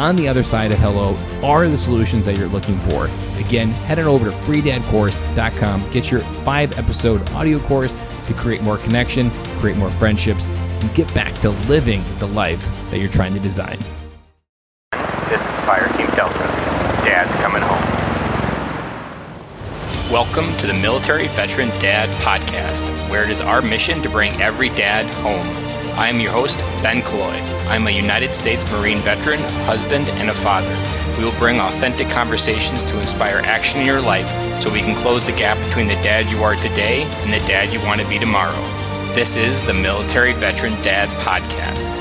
on the other side of hello are the solutions that you're looking for. Again, head on over to freedadcourse.com, get your five episode audio course to create more connection, create more friendships, and get back to living the life that you're trying to design. This is Fire Team Delta. Dad's coming home. Welcome to the Military Veteran Dad Podcast, where it is our mission to bring every dad home. I am your host, Ben Killoy. I'm a United States Marine veteran, husband, and a father. We will bring authentic conversations to inspire action in your life so we can close the gap between the dad you are today and the dad you want to be tomorrow. This is the Military Veteran Dad Podcast.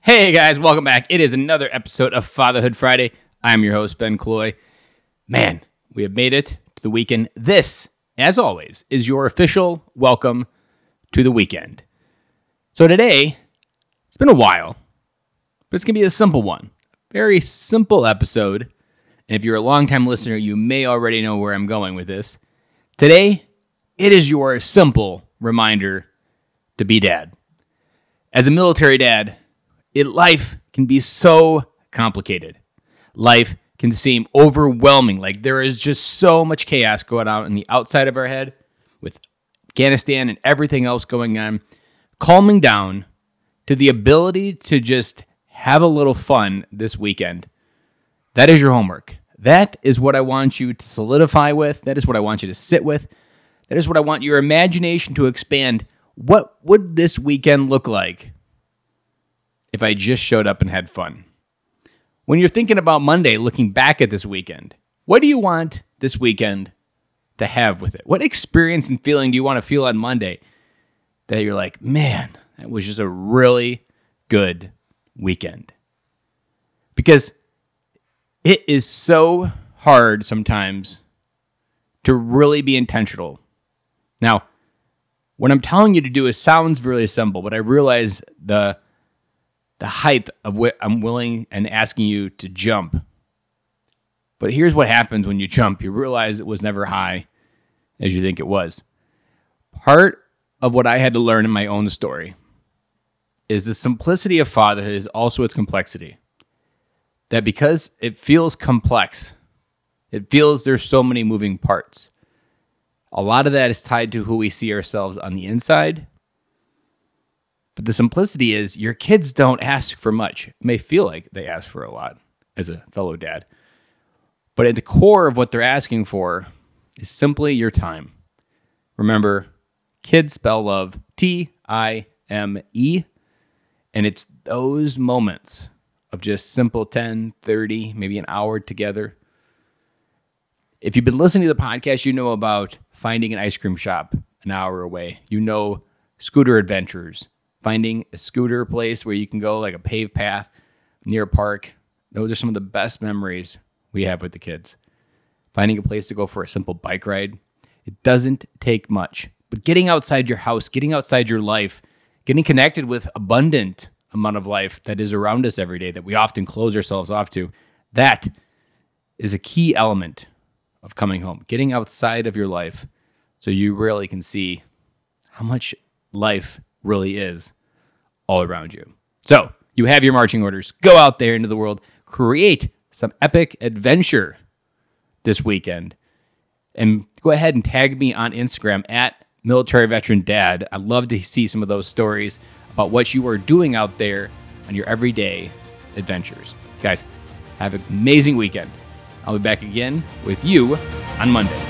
Hey guys, welcome back. It is another episode of Fatherhood Friday. I'm your host, Ben Killoy. Man, we have made it to the weekend. This as always, is your official welcome to the weekend. So today, it's been a while, but it's going to be a simple one. Very simple episode. And if you're a longtime listener, you may already know where I'm going with this. Today, it is your simple reminder to be dad. As a military dad, it, life can be so complicated. Life can seem overwhelming. Like there is just so much chaos going on in the outside of our head with Afghanistan and everything else going on. Calming down to the ability to just have a little fun this weekend. That is your homework. That is what I want you to solidify with. That is what I want you to sit with. That is what I want your imagination to expand. What would this weekend look like if I just showed up and had fun? When you're thinking about Monday, looking back at this weekend, what do you want this weekend to have with it? What experience and feeling do you want to feel on Monday that you're like, man, that was just a really good weekend? Because it is so hard sometimes to really be intentional. Now, what I'm telling you to do is sounds really simple, but I realize the the height of what I'm willing and asking you to jump. But here's what happens when you jump you realize it was never high as you think it was. Part of what I had to learn in my own story is the simplicity of fatherhood is also its complexity. That because it feels complex, it feels there's so many moving parts. A lot of that is tied to who we see ourselves on the inside but the simplicity is your kids don't ask for much. It may feel like they ask for a lot as a fellow dad. But at the core of what they're asking for is simply your time. Remember, kids spell love T I M E. And it's those moments of just simple 10, 30, maybe an hour together. If you've been listening to the podcast, you know about finding an ice cream shop an hour away. You know scooter adventures finding a scooter place where you can go like a paved path near a park. Those are some of the best memories we have with the kids. Finding a place to go for a simple bike ride. It doesn't take much, but getting outside your house, getting outside your life, getting connected with abundant amount of life that is around us every day that we often close ourselves off to, that is a key element of coming home. Getting outside of your life so you really can see how much life really is all around you. So you have your marching orders. Go out there into the world, create some epic adventure this weekend, and go ahead and tag me on Instagram at military veteran dad. I'd love to see some of those stories about what you are doing out there on your everyday adventures. Guys, have an amazing weekend. I'll be back again with you on Monday.